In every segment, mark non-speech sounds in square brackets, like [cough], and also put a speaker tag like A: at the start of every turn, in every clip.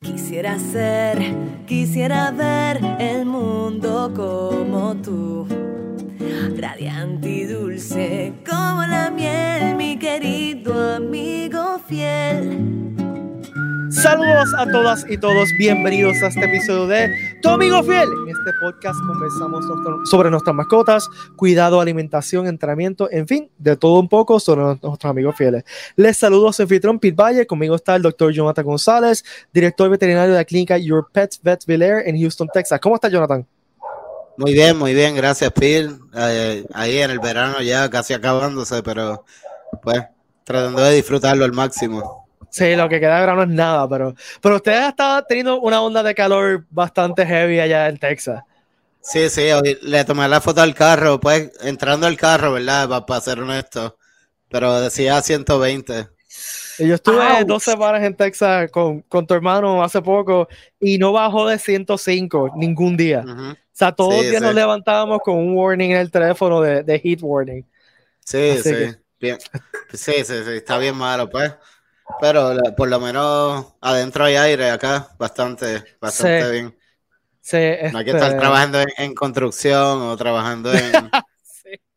A: Quisiera ser, quisiera ver el mundo como tú, radiante y dulce como la miel, mi querido amigo fiel.
B: Saludos a todas y todos, bienvenidos a este episodio de Tu Amigo Fiel. Este podcast conversamos sobre nuestras mascotas, cuidado, alimentación, entrenamiento, en fin, de todo un poco sobre nuestros amigos fieles. Les saludo a su anfitrión Pete Valle, conmigo está el doctor Jonathan González, director veterinario de la clínica Your Pets Vet Air en Houston, Texas. ¿Cómo está Jonathan?
C: Muy bien, muy bien, gracias Pete. Eh, ahí en el verano ya casi acabándose, pero pues tratando de disfrutarlo al máximo.
B: Sí, lo que queda de verano es nada, pero, pero ustedes estado teniendo una onda de calor bastante heavy allá en Texas.
C: Sí, sí, le tomé la foto al carro, pues entrando al carro, ¿verdad? Para, ser honesto, pero decía 120.
B: yo estuve dos semanas en Texas con, tu hermano hace poco y no bajó de 105 ningún día. O sea, todos los días nos levantábamos con un warning en el teléfono de, de heat warning.
C: Sí, sí, bien. Sí, sí, sí, está bien malo, pues. Pero por lo menos adentro hay aire acá, bastante, bastante bien.
B: Sí,
C: No hay que estar este trabajando en, construcción o trabajando en... [laughs]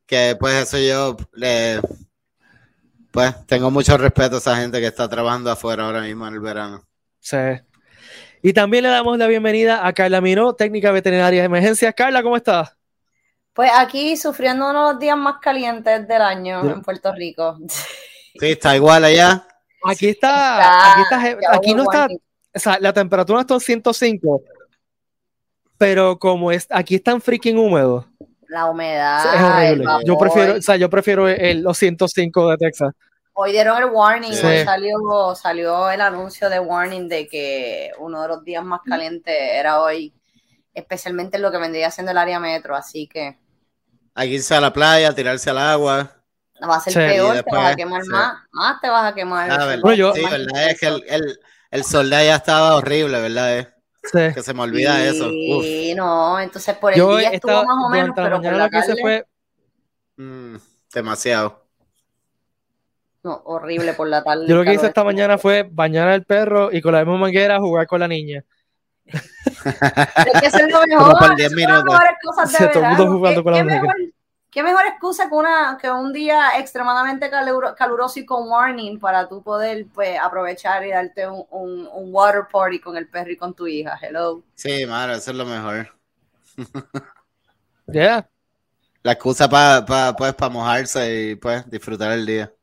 C: Que pues eso yo le... Pues tengo mucho respeto a esa gente que está trabajando afuera ahora mismo en el verano.
B: Sí. Y también le damos la bienvenida a Carla Miró, técnica veterinaria de emergencias. Carla, ¿cómo estás?
D: Pues aquí sufriendo uno de los días más calientes del año en Puerto Rico. [laughs]
C: Sí, está igual allá.
B: Aquí está, aquí está, aquí no está, o sea, la temperatura está en 105, pero como es, aquí están freaking húmedos.
D: La humedad.
B: Es horrible. Yo prefiero, o sea, yo prefiero el, los 105 de Texas.
D: Hoy dieron el warning, hoy salió, salió el anuncio de warning de que uno de los días más calientes era hoy, especialmente en lo que vendría siendo el área metro, así que.
C: Aquí irse a la playa, tirarse al agua
D: va a ser peor, te vas a quemar más, más te vas a quemar.
C: Ah, sí, verdad es que el, el, el, sol de allá estaba horrible, ¿verdad? Es? Sí. Que se me olvida eso.
D: Sí, no, entonces por el día estuvo más o menos, pero por la que se fue...
C: Mm, demasiado.
D: No, horrible por la tarde.
B: Yo lo que hice esta mañana fue bañar al perro y con la misma manguera jugar con la niña.
D: es que eso es lo [laughs] mejor. por 10 minutos. Se todo el mundo jugando con la niña qué mejor excusa que, una, que un día extremadamente caluroso y con warning para tú poder pues, aprovechar y darte un, un, water party con el perro y con tu hija. Hello.
C: Sí, madre, eso es lo mejor. [laughs]
B: Yeah.
C: La excusa para pa, pues, mojarse y pues disfrutar el día.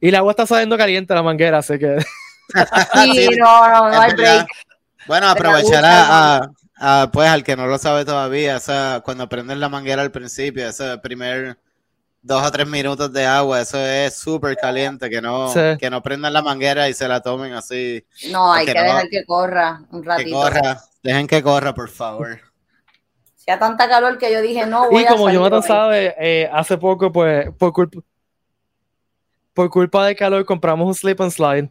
B: Y el agua está saliendo caliente la manguera, así que. [laughs]
D: sí, no, no, no hay break.
C: Bueno, aprovechar a, Ah, pues al que no lo sabe todavía, o sea, cuando prendes la manguera al principio, ese primer dos o tres minutos de agua, eso es súper caliente, que no, que no prendan la manguera y se la tomen así.
D: No, hay que, dejar que corra un ratito.
C: Que corra, dejen que corra, por favor.
D: Si tanta calor que yo dije, no voy
B: Y como Jonathan sabe, eh, hace poco, pues, por culpa, por culpa de calor, compramos un slip and slide.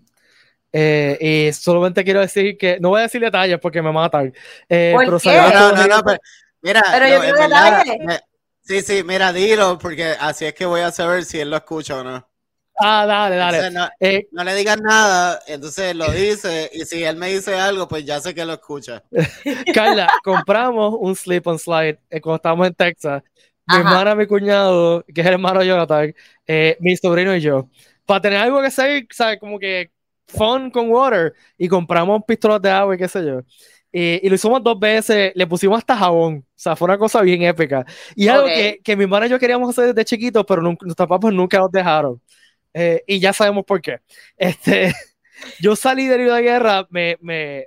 B: Eh, y solamente quiero decir que, no voy a decir detalles porque me matan. Eh,
D: pero
C: No, no, no, pero, mira,
D: pero yo quiero detalles.
C: sí, sí, mira, dilo, porque así es que voy a saber si él lo escucha o no.
B: Ah, dale, dale.
C: no, eh, no, le digas nada, entonces lo dice, y si él me dice algo, pues ya sé que lo escucha. [laughs]
B: Carla, compramos un slip and slide cuando estábamos en Texas. Mi hermana, mi cuñado, que es el hermano de Jonathan, mi sobrino y yo. Para tener algo que seguir, ¿sabes? Como que fun con water y compramos pistolas de agua y qué sé yo. y lo hicimos dos veces, le pusimos hasta jabón, o sea, fue una cosa bien épica. Y algo que, que mi hermana y yo queríamos hacer desde chiquitos, pero nuestros papás nunca nos dejaron. Eh, y ya sabemos por qué. [laughs] Este, yo salí de la guerra, me, me,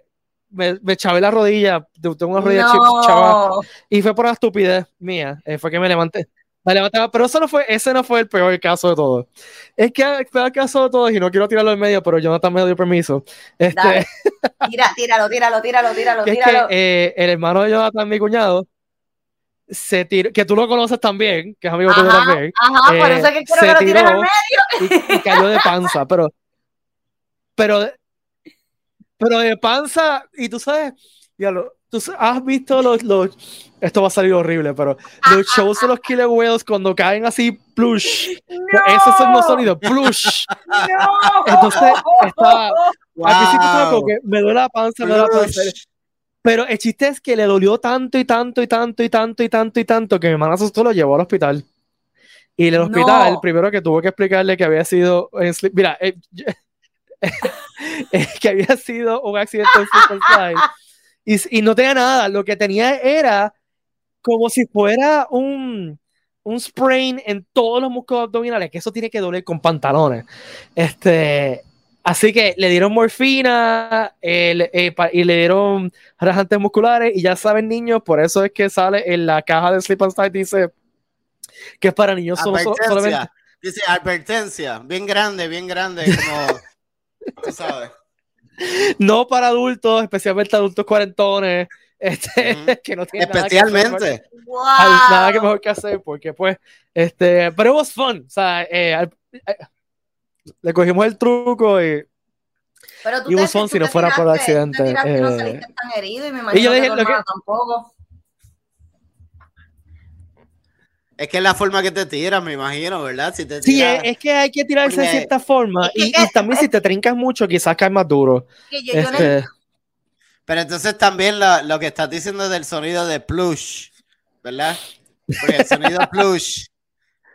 B: me, me chavé la rodilla, tengo una rodilla no. y fue por una estupidez mía, eh, fue que me levanté pero eso no fue, ese no fue el peor caso de todos. Es que el peor caso de todos, y no quiero tirarlo en medio, pero Jonathan me dio permiso. Este, [laughs]
D: Tira, tíralo, tíralo, tíralo, tíralo, tíralo.
B: Eh, el hermano de Jonathan, mi cuñado, se tiró, que tú lo conoces también, que es amigo tuyo también.
D: Ajá, por eso es que quiero que lo tires al medio.
B: Y, cayó de panza, [laughs] pero, pero, pero de panza, y tú sabes, ya lo, tú has visto los, los, esto va a salir horrible, pero los shows de los Killer Whales cuando caen así, plush, no. esos son los sonidos, plush. No. Entonces, está, wow. al principio como que me duele la panza, me duele la panza. Pero el chiste es que le dolió tanto y tanto y tanto y tanto y tanto y tanto que mi hermana asustó lo llevó al hospital. Y en el hospital, no. primero que tuvo que explicarle que había sido. Mira, eh, [laughs] que había sido un accidente en slide. Y, y no tenía nada. Lo que tenía era como si fuera un, un sprain en todos los músculos abdominales, que eso tiene que doler con pantalones. Este, Así que le dieron morfina eh, eh, y le dieron relajantes musculares y ya saben niños, por eso es que sale en la caja de Sleep and Style dice que es para niños solo, solamente.
C: Dice advertencia, bien grande, bien grande, como [laughs] tú sabes.
B: No para adultos, especialmente adultos cuarentones, [laughs] este, que no tienen
C: Especialmente.
B: Nada que, wow. nada que mejor que hacer, porque pues, este, pero it was fun, o sea, eh, al, eh, le cogimos el truco y
D: pero tú
B: y te, son si no fuera por accidente.
D: Te
B: eh,
D: no saliste tan herido y me imagino
B: y yo dije,
D: que,
B: lo que
D: tampoco.
C: Es que es la forma que te tiras, me imagino, ¿verdad? Si te
B: sí,
C: tiras...
B: es, es, que hay que tirarse
C: Porque...
B: de cierta forma.
D: Es que,
B: y, y, también si te trincas mucho, quizás caes más duro.
D: Que yo, yo
B: este...
D: no...
C: Pero entonces también lo, lo, que estás diciendo del sonido de plush, ¿verdad? Porque el sonido [laughs] plush,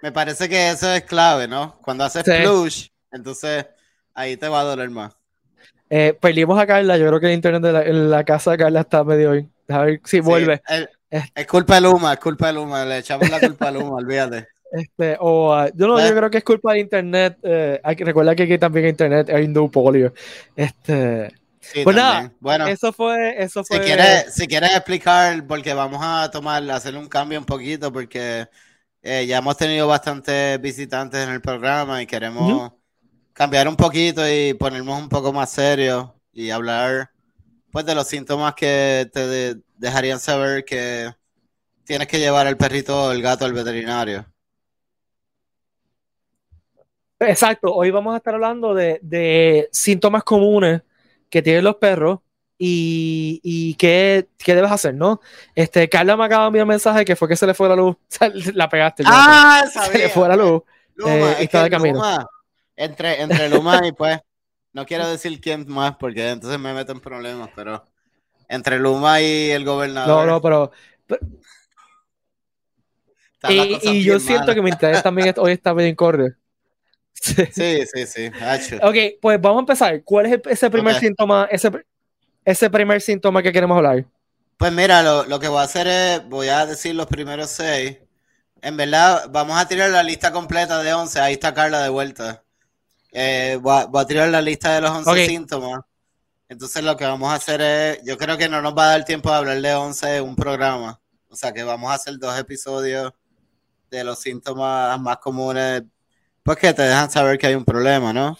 C: me parece que eso es clave, ¿no? Cuando haces sí. plush, entonces ahí te va a doler más.
B: Eh, perdimos a Carla, yo creo que el internet de la, en la casa de Carla está medio hoy. A ver si sí, vuelve.
C: El, es culpa de Luma, es culpa de Luma, le echamos la culpa a Luma, olvídate.
B: Este, o uh, yo, no, yo creo que es culpa de internet. Eh, hay que recordar que aquí también internet hay un duopolio. Este,
C: sí,
B: pues nada,
C: bueno,
B: eso fue, eso fue.
C: Si quieres, si quieres explicar, porque vamos a tomar, hacer un cambio un poquito, porque eh, ya hemos tenido bastantes visitantes en el programa y queremos uh -huh. cambiar un poquito y ponernos un poco más serios y hablar pues de los síntomas que te dejarían saber que tienes que llevar el perrito o el gato al veterinario.
B: Exacto, hoy vamos a estar hablando de, de síntomas comunes que tienen los perros y, y qué, qué, debes hacer, ¿no? Este, Carla me acaba de enviar un mensaje que fue que se le fue la luz, [laughs] la pegaste.
C: Ah,
B: yo, se le fue la luz.
C: Luma,
B: eh, está de camino.
C: Luma, entre, entre Luma y pues, no quiero decir quién más porque entonces me meto en problemas, pero entre Luma y el gobernador.
B: No, no, pero. pero y, y yo siento malas. que mi interés también hoy está medio incorde.
C: Sí, sí, sí. sí.
B: Ok, pues vamos a empezar. ¿Cuál es ese primer okay. síntoma, ese, ese primer síntoma que queremos hablar?
C: Pues mira, lo, lo, que voy a hacer es, voy a decir los primeros seis. En verdad, vamos a tirar la lista completa de 11. Ahí está Carla de vuelta. Eh, voy, a, voy, a, tirar la lista de los 11 okay. síntomas. Entonces lo que vamos a hacer es, yo creo que no nos va a dar tiempo de hablar de 11 en un programa. O sea que vamos a hacer dos episodios de los síntomas más comunes pues que te dejan saber que hay un problema, ¿no?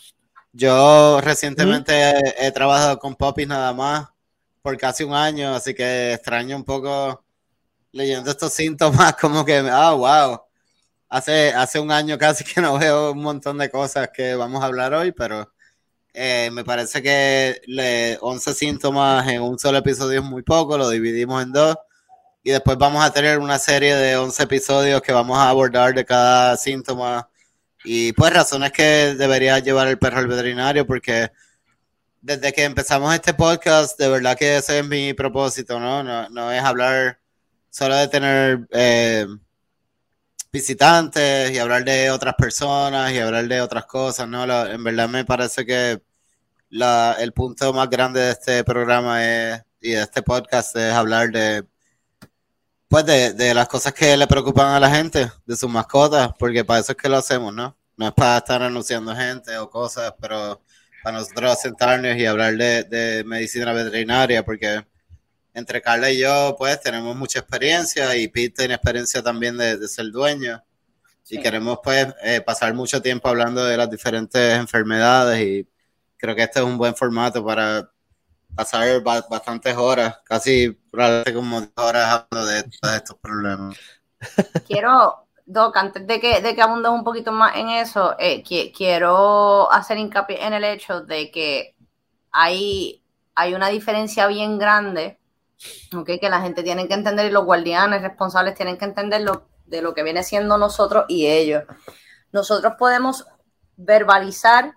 C: Yo recientemente he, trabajado con popis nada más por casi un año, así que extraño un poco leyendo estos síntomas, [laughs] como que, ah, wow, hace, hace un año casi que no veo un montón de cosas que vamos a hablar hoy, pero eh, me parece que le, 11 síntomas en un solo episodio es muy poco, lo dividimos en dos. Y después vamos a tener una serie de 11 episodios que vamos a abordar de cada síntoma y pues razones que debería llevar el perro al veterinario, porque desde que empezamos este podcast, de verdad que ese es mi propósito, ¿no? No, no es hablar solo de tener eh, visitantes y hablar de otras personas y hablar de otras cosas, ¿no? En verdad me parece que la, el punto más grande de este programa es, y de este podcast es hablar de pues de, de, las cosas que le preocupan a la gente, de sus mascotas, porque para eso es que lo hacemos, ¿no? No es para estar anunciando gente o cosas, pero para nosotros sentarnos y hablar de, de medicina veterinaria, porque entre Carla y yo, pues tenemos mucha experiencia y Pete tiene experiencia también de, de ser dueño. Sí. Y queremos, pues, eh, pasar mucho tiempo hablando de las diferentes enfermedades y creo que este es un buen formato para pasar bastantes horas, casi probablemente como horas hablando de, de estos problemas. [laughs]
D: Quiero, Doc, antes de que, de que abundes un poquito más en eso, eh, que, quiero hacer hincapié en el hecho de que hay, hay una diferencia bien grande Okay, que la gente tiene que entender y los guardianes responsables tienen que entender lo, de lo que viene siendo nosotros y ellos. Nosotros podemos verbalizar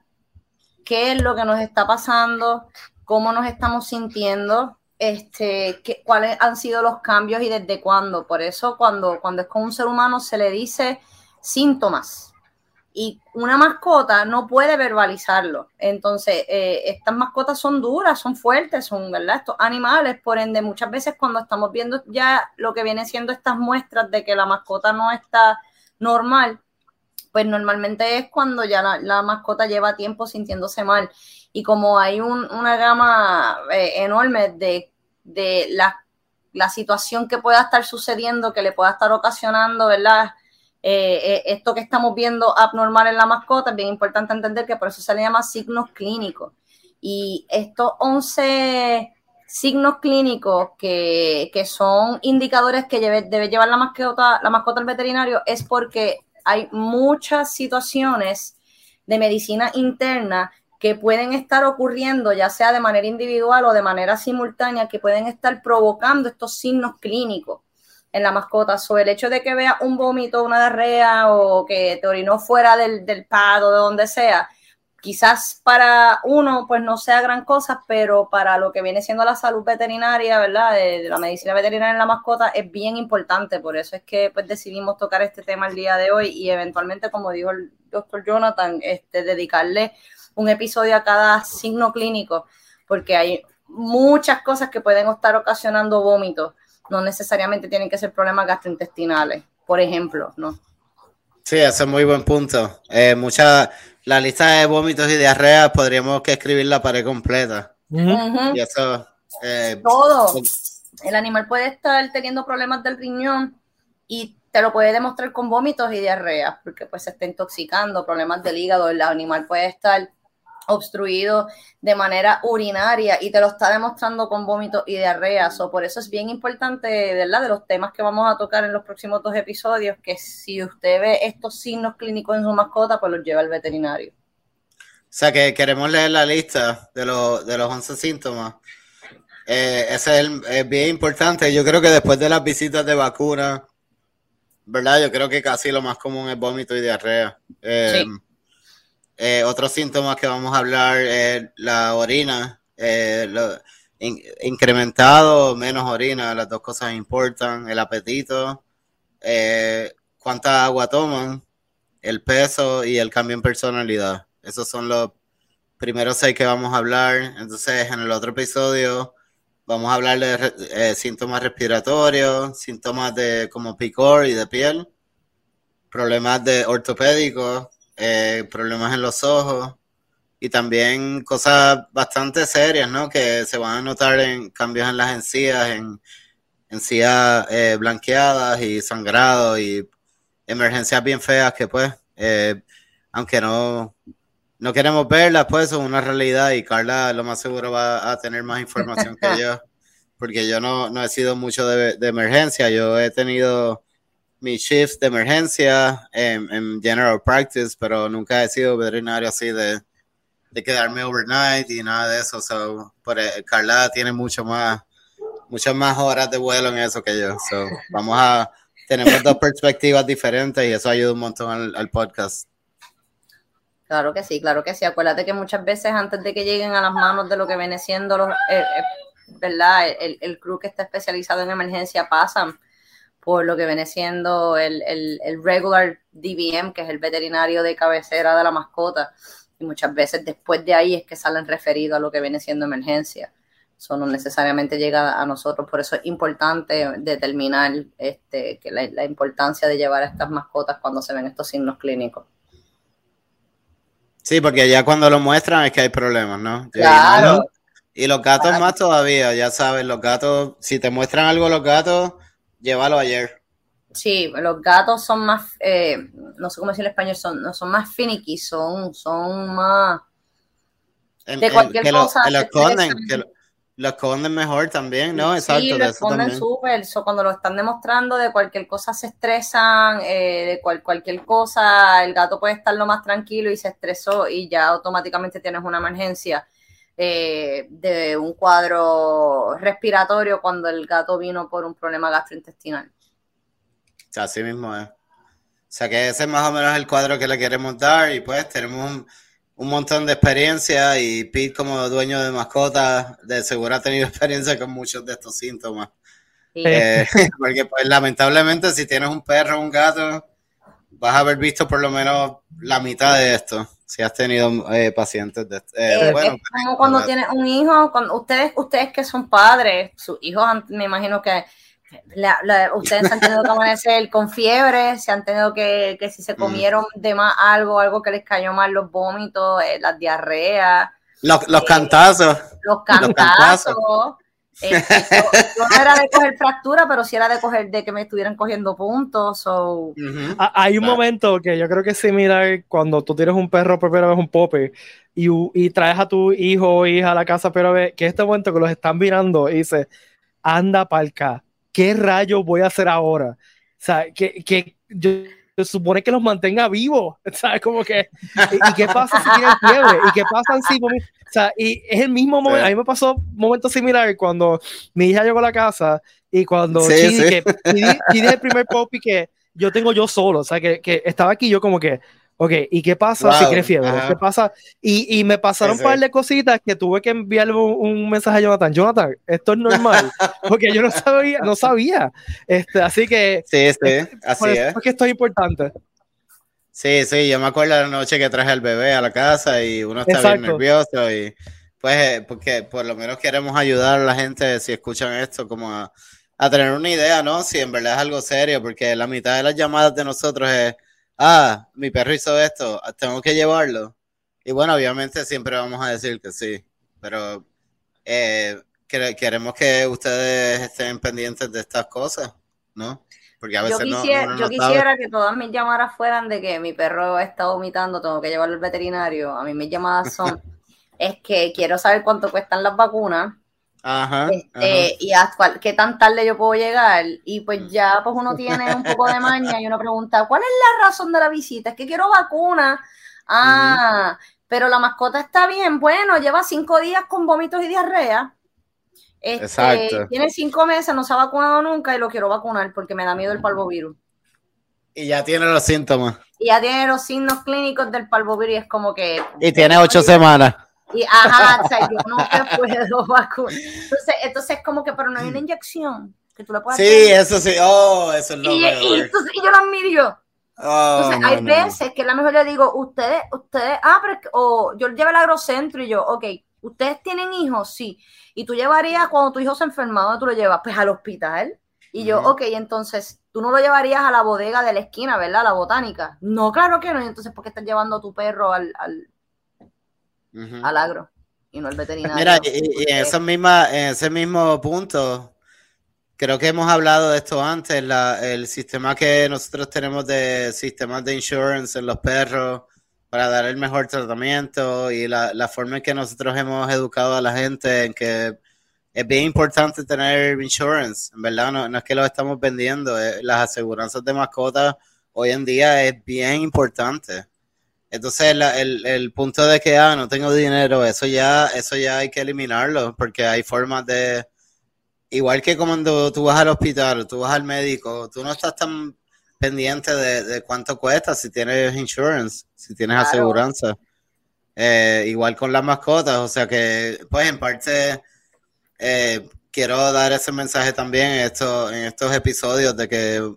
D: qué es lo que nos está pasando, cómo nos estamos sintiendo, este, qué, cuáles han sido los cambios y desde cuándo. Por eso cuando, cuando es con un ser humano se le dice síntomas. Y una mascota no puede verbalizarlo. Entonces, eh, estas mascotas son duras, son fuertes, son, ¿verdad? Estos animales, por ende, muchas veces cuando estamos viendo ya lo que viene siendo estas muestras de que la mascota no está normal, pues normalmente es cuando ya la, mascota lleva tiempo sintiéndose mal. Y como hay una gama eh, enorme de, la, la, situación que pueda estar sucediendo, que le pueda estar ocasionando, ¿verdad? Eh, eh, esto que estamos viendo abnormal en la mascota, es bien importante entender que por eso se le llama signos clínicos. Y estos 11 signos clínicos que, son indicadores que debe llevar la mascota, la mascota al veterinario es porque hay muchas situaciones de medicina interna que pueden estar ocurriendo, ya sea de manera individual o de manera simultánea, que pueden estar provocando estos signos clínicos en la mascota. O el hecho de que vea un vómito, una diarrea o que te orinó fuera del, del pad o de donde sea, quizás para uno pues no sea gran cosa, pero para lo que viene siendo la salud veterinaria, ¿verdad? De, la medicina veterinaria en la mascota es bien importante, por eso es que pues decidimos tocar este tema el día de hoy y eventualmente, como dijo el doctor Jonathan, este, dedicarle un episodio a cada signo clínico, porque hay muchas cosas que pueden estar ocasionando vómitos, no necesariamente tienen que ser problemas gastrointestinales, por ejemplo, ¿no?
C: Sí, ese es muy buen punto. Eh, mucha, la lista de vómitos y diarreas podríamos que escribir la pared completa. Y eso.
D: Eh, Todo. El animal puede estar teniendo problemas del riñón y te lo puede demostrar con vómitos y diarreas, porque pues se está intoxicando, problemas del hígado, el animal puede estar obstruido de manera urinaria y te lo está demostrando con vómitos y diarreas. O por eso es bien importante, ¿verdad? De los temas que vamos a tocar en los próximos dos episodios, que si usted ve estos signos clínicos en su mascota, pues los lleva al veterinario.
C: O sea que queremos leer la lista de, los, de los 11 síntomas. Eh, ese es, bien importante. Yo creo que después de las visitas de vacuna, ¿verdad? Yo creo que casi lo más común es vómito y diarrea. Eh, eh, otros síntomas que vamos a hablar es la orina, eh, incrementado o menos orina, las dos cosas importan, el apetito, eh, cuánta agua toman, el peso y el cambio en personalidad. Esos son los primeros seis que vamos a hablar. Entonces, en el otro episodio vamos a hablar de síntomas respiratorios, síntomas de como picor y de piel, problemas de ortopédicos, eh, problemas en los ojos y también cosas bastante serias, ¿no? Que se van a notar en cambios en las encías, en encías eh, blanqueadas y sangrado y emergencias bien feas que pues, eh, aunque no, no queremos verlas, pues son una realidad y Carla lo más seguro va a tener más información que [laughs] yo, porque yo no, no he sido mucho de, de emergencia, yo he tenido mi shift de emergencia en, general practice, pero nunca he sido veterinario así de, de quedarme overnight y nada de eso. So, eh, Carla tiene mucho más, muchas más horas de vuelo en eso que yo. So, vamos a, tenemos dos perspectivas diferentes y eso ayuda un montón al, podcast.
D: Claro que sí, claro que sí. Acuérdate que muchas veces antes de que lleguen a las manos de lo que viene siendo los, eh, eh, ¿verdad? El, el crew que está especializado en emergencia pasan por lo que viene siendo el, regular DVM, que es el veterinario de cabecera de la mascota. Y muchas veces después de ahí es que salen referidos a lo que viene siendo emergencia. Eso no necesariamente llega a nosotros, por eso es importante determinar este, que la, importancia de llevar a estas mascotas cuando se ven estos signos clínicos.
C: Sí, porque ya cuando lo muestran es que hay problemas, ¿no? Claro. Y los gatos más todavía, ya sabes, los gatos, si te muestran algo los gatos, llévalo ayer.
D: Sí, los gatos son más, eh, no sé cómo decir en español, son, no son más finicky, son, son más
C: de cualquier cosa. Lo, esconden, lo, esconden mejor también, ¿no?
D: Exacto. Sí, lo esconden súper. cuando lo están demostrando, de cualquier cosa se estresan, eh, de cual, cualquier cosa, el gato puede estar lo más tranquilo y se estresó y ya automáticamente tienes una emergencia. Eh, de un cuadro respiratorio cuando el gato vino por un problema gastrointestinal.
C: Así mismo es. O sea que ese es más o menos el cuadro que le queremos dar y pues tenemos un, un montón de experiencia y Pete como dueño de mascotas de seguro ha tenido [laughs] experiencia con muchos de estos síntomas. Eh, [laughs] porque pues lamentablemente si tienes un perro o un gato vas a haber visto por lo menos la mitad de esto si has tenido eh, pacientes de
D: eh, bueno, es como cuando tienes un hijo cuando ustedes ustedes que son padres sus hijos me imagino que ustedes se han tenido que amanecer con fiebre, se han tenido que, que si se [laughs] mm. comieron de más algo, algo que les cayó mal, los vómitos, eh, las diarreas.
C: Los, los cantazos.
D: Los [laughs] cantazos. Este, no era de coger fractura, pero sí era de coger de que me estuvieran cogiendo puntos. o
B: Hay un momento que yo creo que es similar cuando tú tienes un perro por primera vez un pope y, y traes a tu hijo o hija a la casa, pero ve que este momento que los están mirando y dice, anda palca, ¿qué rayos voy a hacer ahora? O sea, que, que yo, supone que los mantenga vivos, [laughs] ¿sabes? Como que, ¿y, qué pasa si tienen fiebre? ¿Y qué pasa si, o sea, y es el mismo momento, a mí me pasó un momento similar cuando mi hija llegó a la casa y cuando sí, Chidi, que, el primer [laughs] pop y que yo tengo yo solo, o sea, que, que estaba aquí yo como que, Ok, ¿y qué pasa si tiene fiebre? ¿Qué pasa? Y, y me pasaron un par de cositas que tuve que enviarle un, mensaje a Jonathan. Jonathan, esto es normal, [laughs] porque yo no sabía, no sabía. Este, así que...
C: Sí, sí, así es.
B: Porque esto es importante.
C: Sí, sí, yo me acuerdo la noche que traje al bebé a la casa y uno está bien nervioso y pues eh, porque por lo menos queremos ayudar a la gente si escuchan esto como a, a tener una idea, ¿no? Si en verdad es algo serio, porque la mitad de las llamadas de nosotros es ah, mi perro hizo esto, tengo que llevarlo. Y bueno, obviamente siempre vamos a decir que sí, pero eh, queremos que ustedes estén pendientes de estas cosas, ¿no?
D: Porque a veces yo quisiera, yo quisiera que todas mis llamadas fueran de que mi perro está vomitando, tengo que llevarlo al veterinario. A mí mis llamadas son, [laughs] es que quiero saber cuánto cuestan las vacunas
C: Ajá,
D: este, y hasta qué tan tarde yo puedo llegar. Y pues ya pues uno tiene un poco de maña y uno pregunta ¿cuál es la razón de la visita? es que quiero vacuna. Ah, pero la mascota está bien. Bueno, lleva cinco días con vómitos y diarrea. Este, Exacto. tiene cinco meses, no se ha vacunado nunca y lo quiero vacunar porque me da miedo el parvovirus
C: y ya tiene los síntomas.
D: Y ya tiene los signos clínicos del parvovirus y es como que
C: y tiene ocho semanas
D: y ajá, o sea, yo no te puedo [laughs] vacunar. Entonces, entonces es como que, pero no hay una inyección que tú la puedas
C: Sí, eso sí, oh, eso es lo y,
D: y, entonces, y yo la miro. Oh, entonces, hay veces que a lo mejor le digo, ustedes, ustedes, ah, pero, o yo llevo el agrocentro y yo, ok, ¿ustedes tienen hijos? Sí. Y tú llevarías, cuando tu hijo se enferma, ¿dónde tú lo llevas? Pues al hospital. Y yo, ok, entonces, tú no lo llevarías a la bodega de la esquina, ¿verdad? La botánica. No, claro que no. Y entonces, ¿por qué estás llevando a tu perro al, al al agro y no al veterinario.
C: Mira, y, en, esa misma, en ese mismo punto, creo que hemos hablado de esto antes, el sistema que nosotros tenemos de sistemas de insurance en los perros para dar el mejor tratamiento y la, la forma en que nosotros hemos educado a la gente en que es bien importante tener insurance, en verdad, no, no es que lo estamos vendiendo, eh, las aseguranzas de mascotas hoy en día es bien importante. Entonces el, el, punto de que ah, no tengo dinero, eso ya, eso ya hay que eliminarlo, porque hay formas de, igual que cuando tú vas al hospital, tú vas al médico, tú no estás tan pendiente de, cuánto cuesta si tienes insurance, si tienes aseguranza. Eh, igual con las mascotas, o sea que, pues en parte, eh, quiero dar ese mensaje también en, esto, en estos episodios de que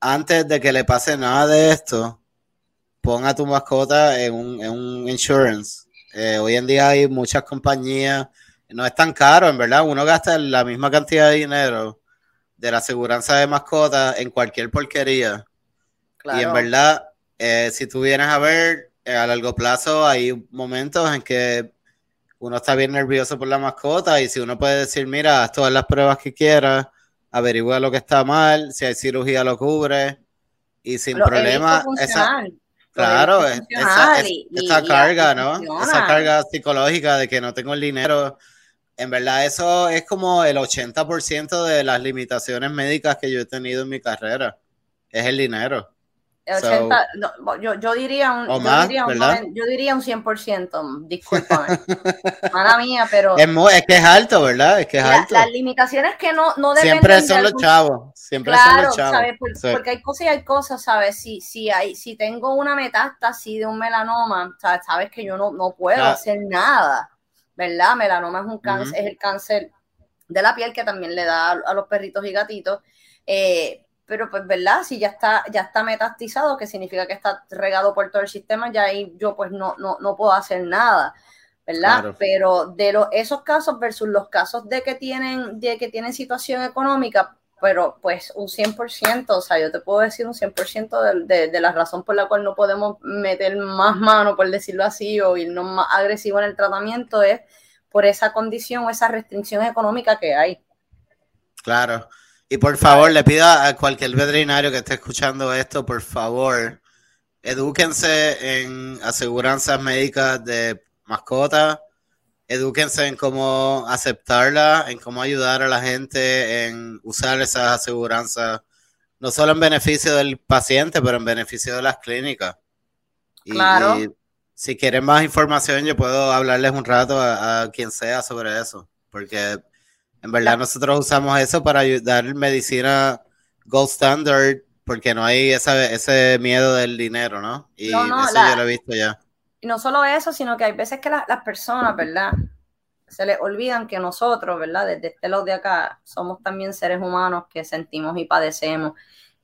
C: antes de que le pase nada de esto, pon a tu mascota en un, en un insurance. Eh, hoy en día hay muchas compañías, no es tan caro, en verdad, uno gasta la misma cantidad de dinero de la aseguranza de mascota en cualquier porquería. Y en verdad, eh, si tú vienes a ver, eh, a largo plazo hay momentos en que uno está bien nervioso por la mascota y si uno puede decir, mira, haz todas las pruebas que quieras, averigua lo que está mal, si hay cirugía lo cubre y sin problema. Claro, esa, carga, ¿no? Esa carga psicológica de que no tengo el dinero. En verdad, eso es como el 80% de las limitaciones médicas que yo he tenido en mi carrera. Es el dinero.
D: Yo, yo, diría un, yo, diría un yo diría un 100%, discúlpame. [laughs] Mala mía, pero.
C: Es, es, que es alto, ¿verdad? Es que es alto.
D: Las limitaciones que no, no deben
C: Siempre son los chavos. Siempre son los chavos. ¿sabes?
D: Porque hay cosas y hay cosas, ¿sabes? Si, si, hay, si tengo una metástasis de un melanoma, ¿sabes? sabes que yo no, no puedo hacer nada, ¿verdad? Melanoma es un cáncer, es el cáncer de la piel que también le da a, los perritos y gatitos. Eh, pero pues, ¿verdad? Si ya está, ya está metastizado, que significa que está regado por todo el sistema, ya ahí yo pues no, no, no puedo hacer nada, ¿verdad? Pero de los, esos casos versus los casos de que tienen, de que tienen situación económica, pero pues un 100%, o sea, yo te puedo decir un 100% de, de, la razón por la cual no podemos meter más mano, por decirlo así, o irnos más agresivo en el tratamiento es por esa condición o esa restricción económica que hay.
C: Claro. Y por favor, le pido a cualquier veterinario que esté escuchando esto, por favor, edúquense en aseguranzas médicas de mascotas, edúquense en cómo aceptarla, en cómo ayudar a la gente en usar esas aseguranzas, no solo en beneficio del paciente, pero en beneficio de las clínicas.
D: claro.
C: si quieren más información, yo puedo hablarles un rato a, a quien sea sobre eso, porque en verdad nosotros usamos eso para dar medicina gold standard porque no hay ese miedo del dinero, ¿no? Y eso yo lo he visto ya.
D: Y no solo eso, sino que hay veces que las personas, ¿verdad? Se les olvidan que nosotros, ¿verdad? Desde este lado de acá, somos también seres humanos que sentimos y padecemos.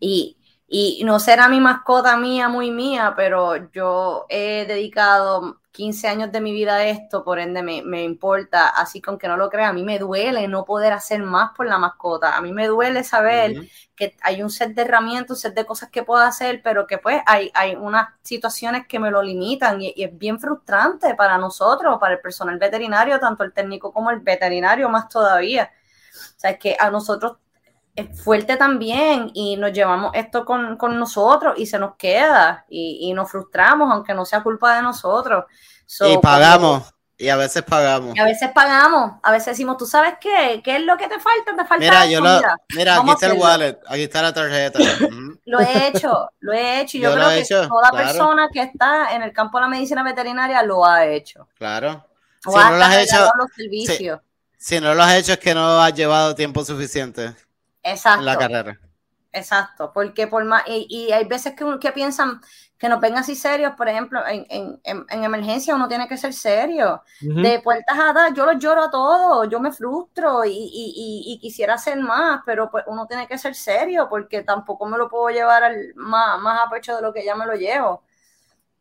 D: Y, y no será mi mascota mía, muy mía, pero yo he dedicado 15 años de mi vida esto, por ende me, importa, así que aunque no lo crea, a mí me duele no poder hacer más por la mascota, a mí me duele saber que hay un set de herramientas, un set de cosas que puedo hacer, pero que pues hay, hay unas situaciones que me lo limitan y, es bien frustrante para nosotros, para el personal veterinario, tanto el técnico como el veterinario más todavía. O sea, es que a nosotros fuerte también y nos llevamos esto con, nosotros y se nos queda y, nos frustramos, aunque no sea culpa de nosotros.
C: y pagamos. y a veces pagamos.
D: Y a veces pagamos. A veces decimos, ¿tú sabes qué? ¿Qué es lo que te falta? Te falta
C: Mira, yo lo, mira aquí está el wallet, aquí está la tarjeta. [laughs]
D: lo he hecho, lo he hecho. Y yo, creo que toda persona que está en el campo de la medicina veterinaria lo ha hecho.
C: Claro. si no lo has hecho, si no lo has hecho es que no has llevado tiempo suficiente.
D: Exacto.
C: la carrera.
D: Exacto, porque por más, y, hay veces que, que piensan que nos ven así serios, por ejemplo, en, emergencia uno tiene que ser serio. De puertas a dar, yo los lloro a todos, yo me frustro y, quisiera hacer más, pero pues uno tiene que ser serio porque tampoco me lo puedo llevar al, más, más a pecho de lo que ya me lo llevo.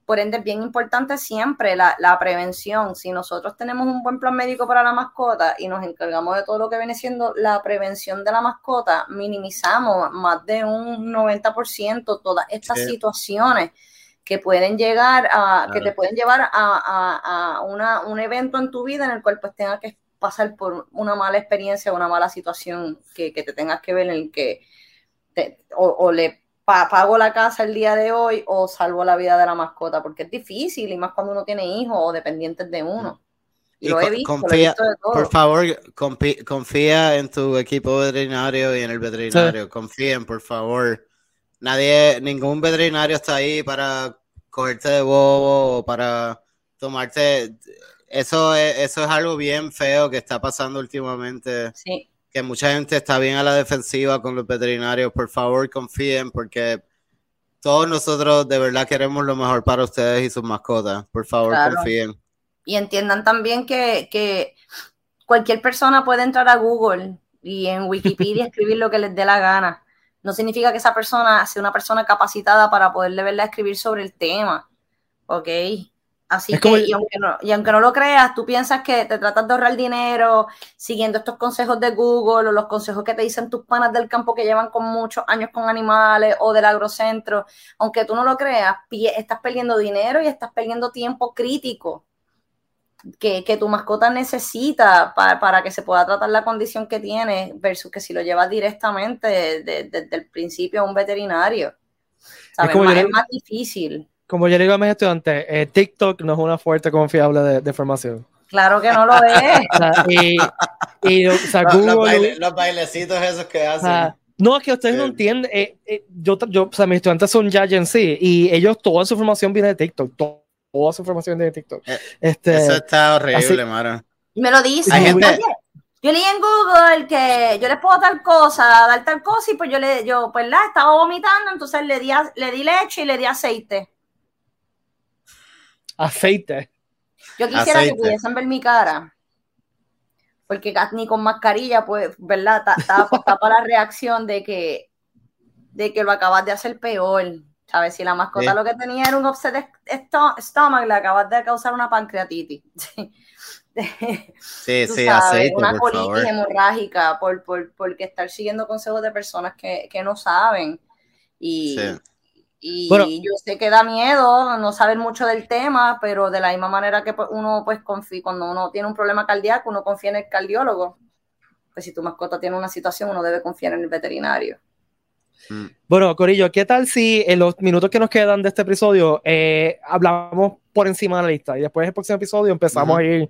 D: Por ende, es bien importante siempre la, prevención. Si nosotros tenemos un buen plan médico para la mascota y nos encargamos de todo lo que viene siendo la prevención de la mascota, minimizamos más de un 90% todas estas situaciones que pueden llegar a, que te pueden llevar a, un evento en tu vida en el cual pues tengas que pasar por una mala experiencia, una mala situación que, te tengas que ver en el que o, o le pago la casa el día de hoy o salvo la vida de la mascota, porque es difícil y más cuando uno tiene hijos o dependientes de uno.
C: Y, lo, he visto, Por favor, confía en tu equipo veterinario y en el veterinario. Confíen, por favor. Nadie, ningún veterinario está ahí para cogerte de bobo o para tomarte. Eso es, eso es algo bien feo que está pasando últimamente.
D: Sí
C: que mucha gente está bien a la defensiva con los veterinarios. Por favor, confíen porque todos nosotros de verdad queremos lo mejor para ustedes y sus mascotas. Por favor, confíen.
D: Y entiendan también que, cualquier persona puede entrar a Google y en Wikipedia [laughs] escribir lo que les dé la gana. No significa que esa persona sea una persona capacitada para poder de verdad escribir sobre el tema. ¿Ok? Así que, y, aunque no, y aunque no lo creas, tú piensas que te tratas de ahorrar dinero siguiendo estos consejos de Google o los consejos que te dicen tus panas del campo que llevan con muchos años con animales o del agrocentro. Aunque tú no lo creas, estás perdiendo dinero y estás perdiendo tiempo crítico que, tu mascota necesita para, que se pueda tratar la condición que tiene versus que si lo llevas directamente desde el principio a un veterinario. es más difícil
B: como yo digo a mis estudiantes, eh, TikTok no es una fuente confiable de, formación.
D: Claro que no lo es. [laughs]
B: y, y o sea, Google,
C: los, bailecitos esos que hacen.
B: No, es que ustedes no entienden. Eh, eh, yo, yo, o sea, mis estudiantes son ya Gen Z y ellos, toda su información viene de TikTok. toda su información viene de TikTok.
C: Eh, este, eso está horrible, Mara.
D: Me lo dicen. Gente... Yo leí en Google que yo les puedo dar cosa, dar tal cosa, y pues yo le, yo, pues la estaba vomitando, entonces le di, le di leche y le di aceite.
B: Aceite.
D: Yo quisiera que pudiesen ver mi cara. Porque ni con mascarilla, pues, ¿verdad? Estaba para la reacción de que, de que lo acabas de hacer peor. ¿Sabes? Si la mascota lo que tenía era un upset estómago, le acabas de causar una pancreatitis.
C: sí, [laughs] sí, aceite,
D: Una colitis hemorrágica por, por, porque estar siguiendo consejos de personas que, que no saben. Y, y yo sé que da miedo no saber mucho del tema, pero de la misma manera que pues, uno pues confía, cuando uno tiene un problema cardíaco, uno confía en el cardiólogo. Pues si tu mascota tiene una situación, uno debe confiar en el veterinario.
B: Mm. Bueno, Corillo, ¿qué tal si en los minutos que nos quedan de este episodio eh, hablamos por encima de la lista y después el próximo episodio empezamos a ir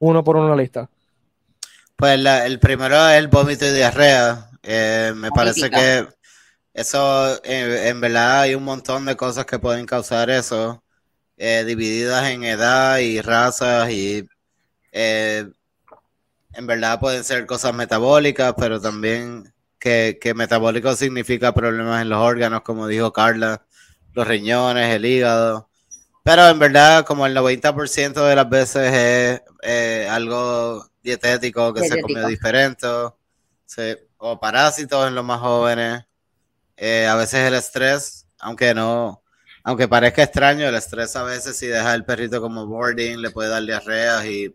B: uno por uno la lista?
C: Pues el primero es el vómito y diarrea. Eh, me parece que eso, eh, en verdad, hay un montón de cosas que pueden causar eso, eh, divididas en edad y razas y en verdad pueden ser cosas metabólicas, pero también que, que metabólico significa problemas en los órganos, como dijo Carla, los riñones, el hígado. Pero en verdad, como el 90% de las veces es eh, algo dietético que se comió diferente, o parásitos en los más jóvenes. Eh, a veces el estrés, aunque no, aunque parezca extraño, el estrés a veces si deja el perrito como boarding le puede dar diarreas y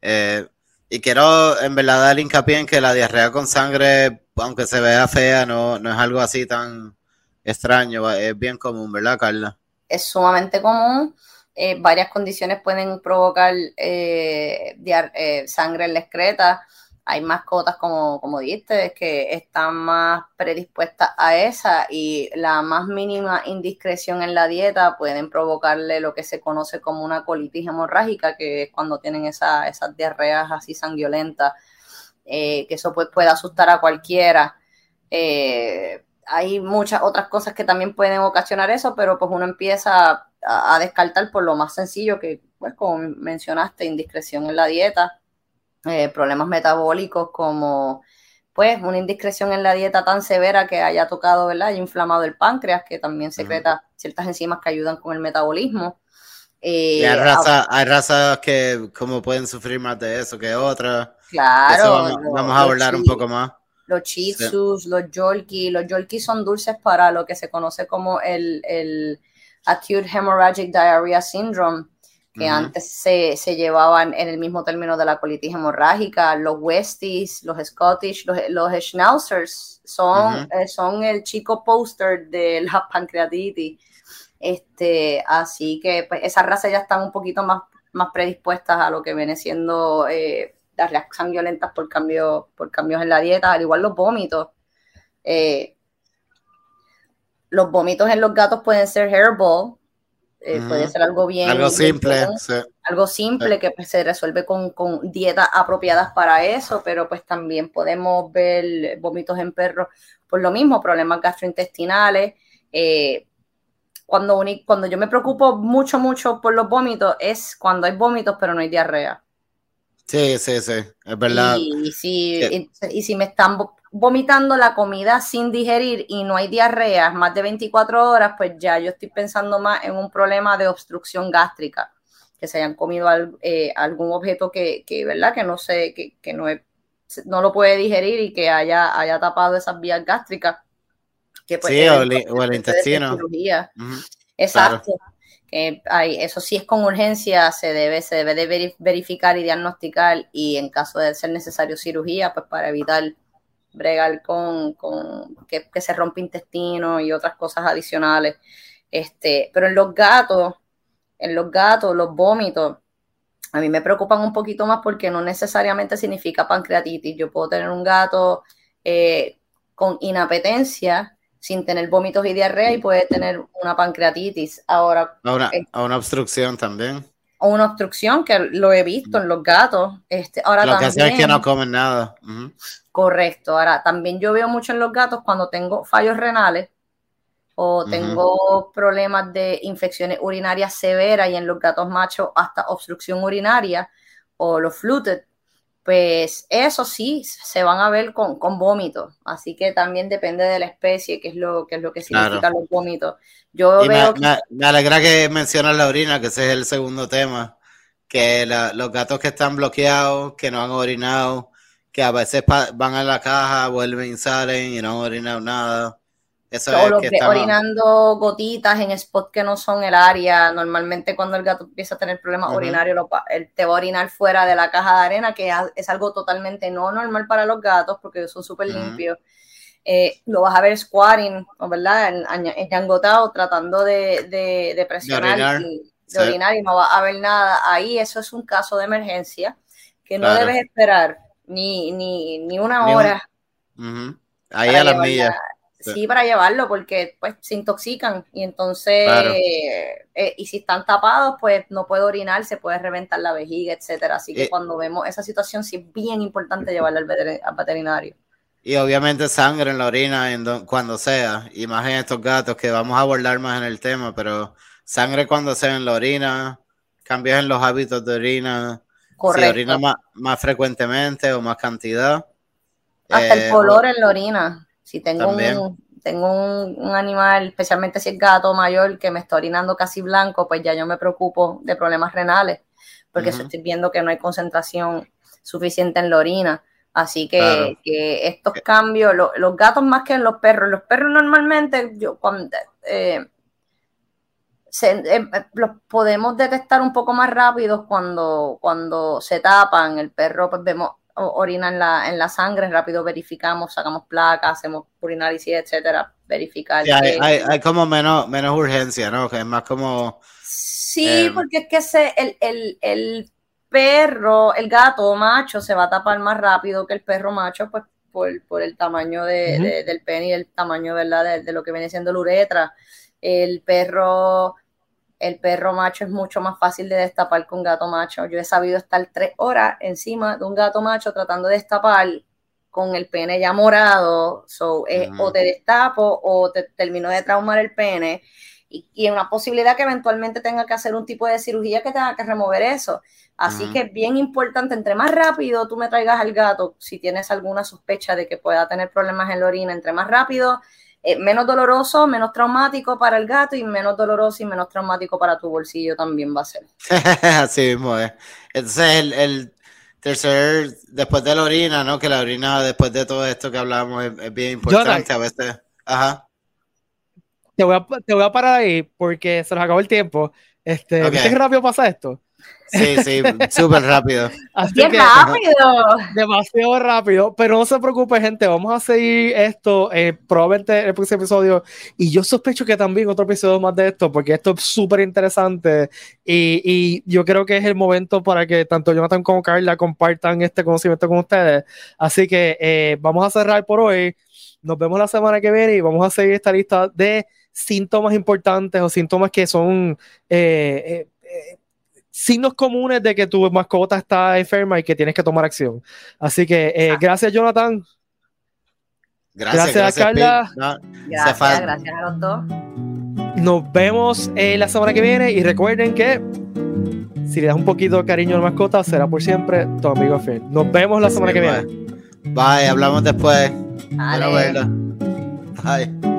C: eh, y quiero en verdad dar hincapié en que la diarrea con sangre, aunque se vea fea, no, no es algo así tan extraño, es bien común, ¿verdad, Carla?
D: es sumamente común. Eh, varias condiciones pueden provocar eh, sangre en la excreta. Hay mascotas, como, como dijiste, que están más predispuestas a esa y la más mínima indiscreción en la dieta pueden provocarle lo que se conoce como una colitis hemorrágica, que es cuando tienen esa, esas diarreas así sanguinolentas, que eso pues, puede asustar a cualquiera. Hay muchas otras cosas que también pueden ocasionar eso, pero pues uno empieza a, descartar por lo más sencillo que, pues como mencionaste, indiscreción en la dieta, eh, problemas metabólicos como pues una indiscreción en la dieta tan severa que haya tocado, ¿verdad? Haya inflamado el páncreas, que también secreta ciertas enzimas que ayudan con el metabolismo.
C: Eh, hay, razas que como pueden sufrir más de eso que otras.
D: Claro.
C: vamos, a hablar un poco más
D: los chitsus, los yorkie. Los yorkie son dulces para lo que se conoce como el, el Acute Hemorrhagic Diarrhea Syndrome, que antes se, se, llevaban en el mismo término de la colitis hemorrágica. Los Westies, los Scottish, los, los Schnauzers son, eh, son el chico poster de la [laughs] pancreatitis. Este, así que pues, esas razas ya están un poquito más, más predispuestas a lo que viene siendo eh, las reacciones violentas por, cambio, por cambios en la dieta, al igual los vómitos. Eh, los vómitos en los gatos pueden ser hairball, eh, puede ser algo bien.
C: Algo simple.
D: Algo simple que pues, se resuelve con, con, dietas apropiadas para eso, pero pues también podemos ver vómitos en perros por lo mismo, problemas gastrointestinales. Eh, cuando, cuando yo me preocupo mucho, mucho por los vómitos es cuando hay vómitos pero no hay diarrea.
C: Sí, sí, sí, es verdad.
D: Y, si, y, si me están vomitando la comida sin digerir y no hay diarrea más de 24 horas, pues ya yo estoy pensando más en un problema de obstrucción gástrica, que se hayan comido eh, algún objeto que, que, ¿verdad? Que no sé, que, que no, no lo puede digerir y que haya, haya tapado esas vías gástricas.
C: Que pues, sí, o, el intestino.
D: Exacto eso sí es con urgencia, se debe, se debe de verificar y diagnosticar y en caso de ser necesario cirugía, pues para evitar bregar con, que, se rompe intestino y otras cosas adicionales. Este, pero en los gatos, en los gatos, los vómitos, a mí me preocupan un poquito más porque no necesariamente significa pancreatitis. Yo puedo tener un gato eh, con inapetencia sin tener vómitos y diarrea y puede tener una pancreatitis. Ahora,
C: a una, obstrucción también.
D: O una obstrucción, que lo he visto en los gatos. Este, ahora
C: lo que es que no comen nada.
D: Correcto. Ahora, también yo veo mucho en los gatos cuando tengo fallos renales o tengo problemas de infecciones urinarias severas y en los gatos machos hasta obstrucción urinaria o los fluted, pues eso sí se van a ver con, con vómitos. Así que también depende de la especie, que es lo que, es lo que significa los vómitos. Yo veo
C: me, alegra que mencionas la orina, que ese es el segundo tema. Que los gatos que están bloqueados, que no han orinado, que a veces van a la caja, vuelven y salen y no han orinado nada.
D: Eso o los que orinando gotitas en spots que no son el área. Normalmente cuando el gato empieza a tener problemas urinarios, él te va a orinar fuera de la caja de arena, que es algo totalmente no normal para los gatos porque son súper limpios. Eh, lo vas a ver squatting, ¿verdad? Engotado, tratando de, presionar y de orinar y no va a haber nada. Ahí eso es un caso de emergencia que no debes esperar ni, ni, ni una hora.
C: Ahí a las millas.
D: Sí. para llevarlo, porque pues se intoxican y entonces, eh, y si están tapados, pues no puede orinar, se puede reventar la vejiga, etcétera. Así que eh, cuando vemos esa situación, sí es bien importante llevarlo al, veterinario.
C: Y obviamente sangre en la orina en cuando sea, y más en estos gatos que vamos a abordar más en el tema, pero sangre cuando sea en la orina, cambios en los hábitos de orina, Correcto. orina más, frecuentemente o más cantidad.
D: Hasta el eh, color en la orina. Si tengo un, tengo un, animal, especialmente si es gato mayor, que me está orinando casi blanco, pues ya yo me preocupo de problemas renales, porque estoy viendo que no hay concentración suficiente en la orina. Así que, estos cambios, los gatos más que en los perros, los perros normalmente, yo cuando, eh, eh, los podemos detectar un poco más rápido cuando, cuando se tapan. El perro, pues vemos orina en la, en la sangre, rápido verificamos, sacamos placas, hacemos urinalysis, etcétera, verificar.
C: hay, hay, como menos, menos urgencia, ¿no? Que es más como.
D: Sí, em, porque es que ese, el, el, el perro, el gato macho se va a tapar más rápido que el perro macho, pues por, por el tamaño de, del pene y el tamaño, ¿verdad? De, de, lo que viene siendo la uretra. El perro el perro macho es mucho más fácil de destapar que un gato macho. Yo he sabido estar tres horas encima de un gato macho tratando de destapar con el pene ya morado. So, O te destapo o te termino de traumar el pene. Y, y una posibilidad que eventualmente tenga que hacer un tipo de cirugía que tenga que remover eso. Así que es bien importante, entre más rápido tú me traigas al gato, si tienes alguna sospecha de que pueda tener problemas en la orina, entre más rápido eh, menos doloroso, menos traumático para el gato y menos doloroso y menos traumático para tu bolsillo también va a ser. [laughs]
C: Así mismo es. Entonces el, tercer, después de la orina, ¿no? Que la orina después de todo esto que hablamos es, bien importante a veces. Ajá.
B: Te voy, a, te voy a parar ahí porque se nos acabó el tiempo. Este, ¿Viste qué rápido pasa esto?
C: Sí, sí, súper rápido.
D: ¡Qué rápido!
B: Demasiado rápido. Pero no se preocupe, gente. Vamos a seguir esto eh, probablemente en el próximo episodio. Y yo sospecho que también otro episodio más de esto, porque esto es súper interesante. Y, y, yo creo que es el momento para que tanto Jonathan como Carla compartan este conocimiento con ustedes. Así que eh, vamos a cerrar por hoy. Nos vemos la semana que viene y vamos a seguir esta lista de síntomas importantes o síntomas que son eh, eh signos comunes de que tu mascota está enferma y que tienes que tomar acción. Así que eh, gracias, Jonathan.
C: Gracias,
B: gracias, a Carla.
D: gracias, gracias a los dos.
B: Nos vemos eh, la semana que viene y recuerden que si le das un poquito de cariño a la mascota, será por siempre tu amigo fiel. Nos vemos la semana que viene.
C: Bye, hablamos después. Bye. Bye.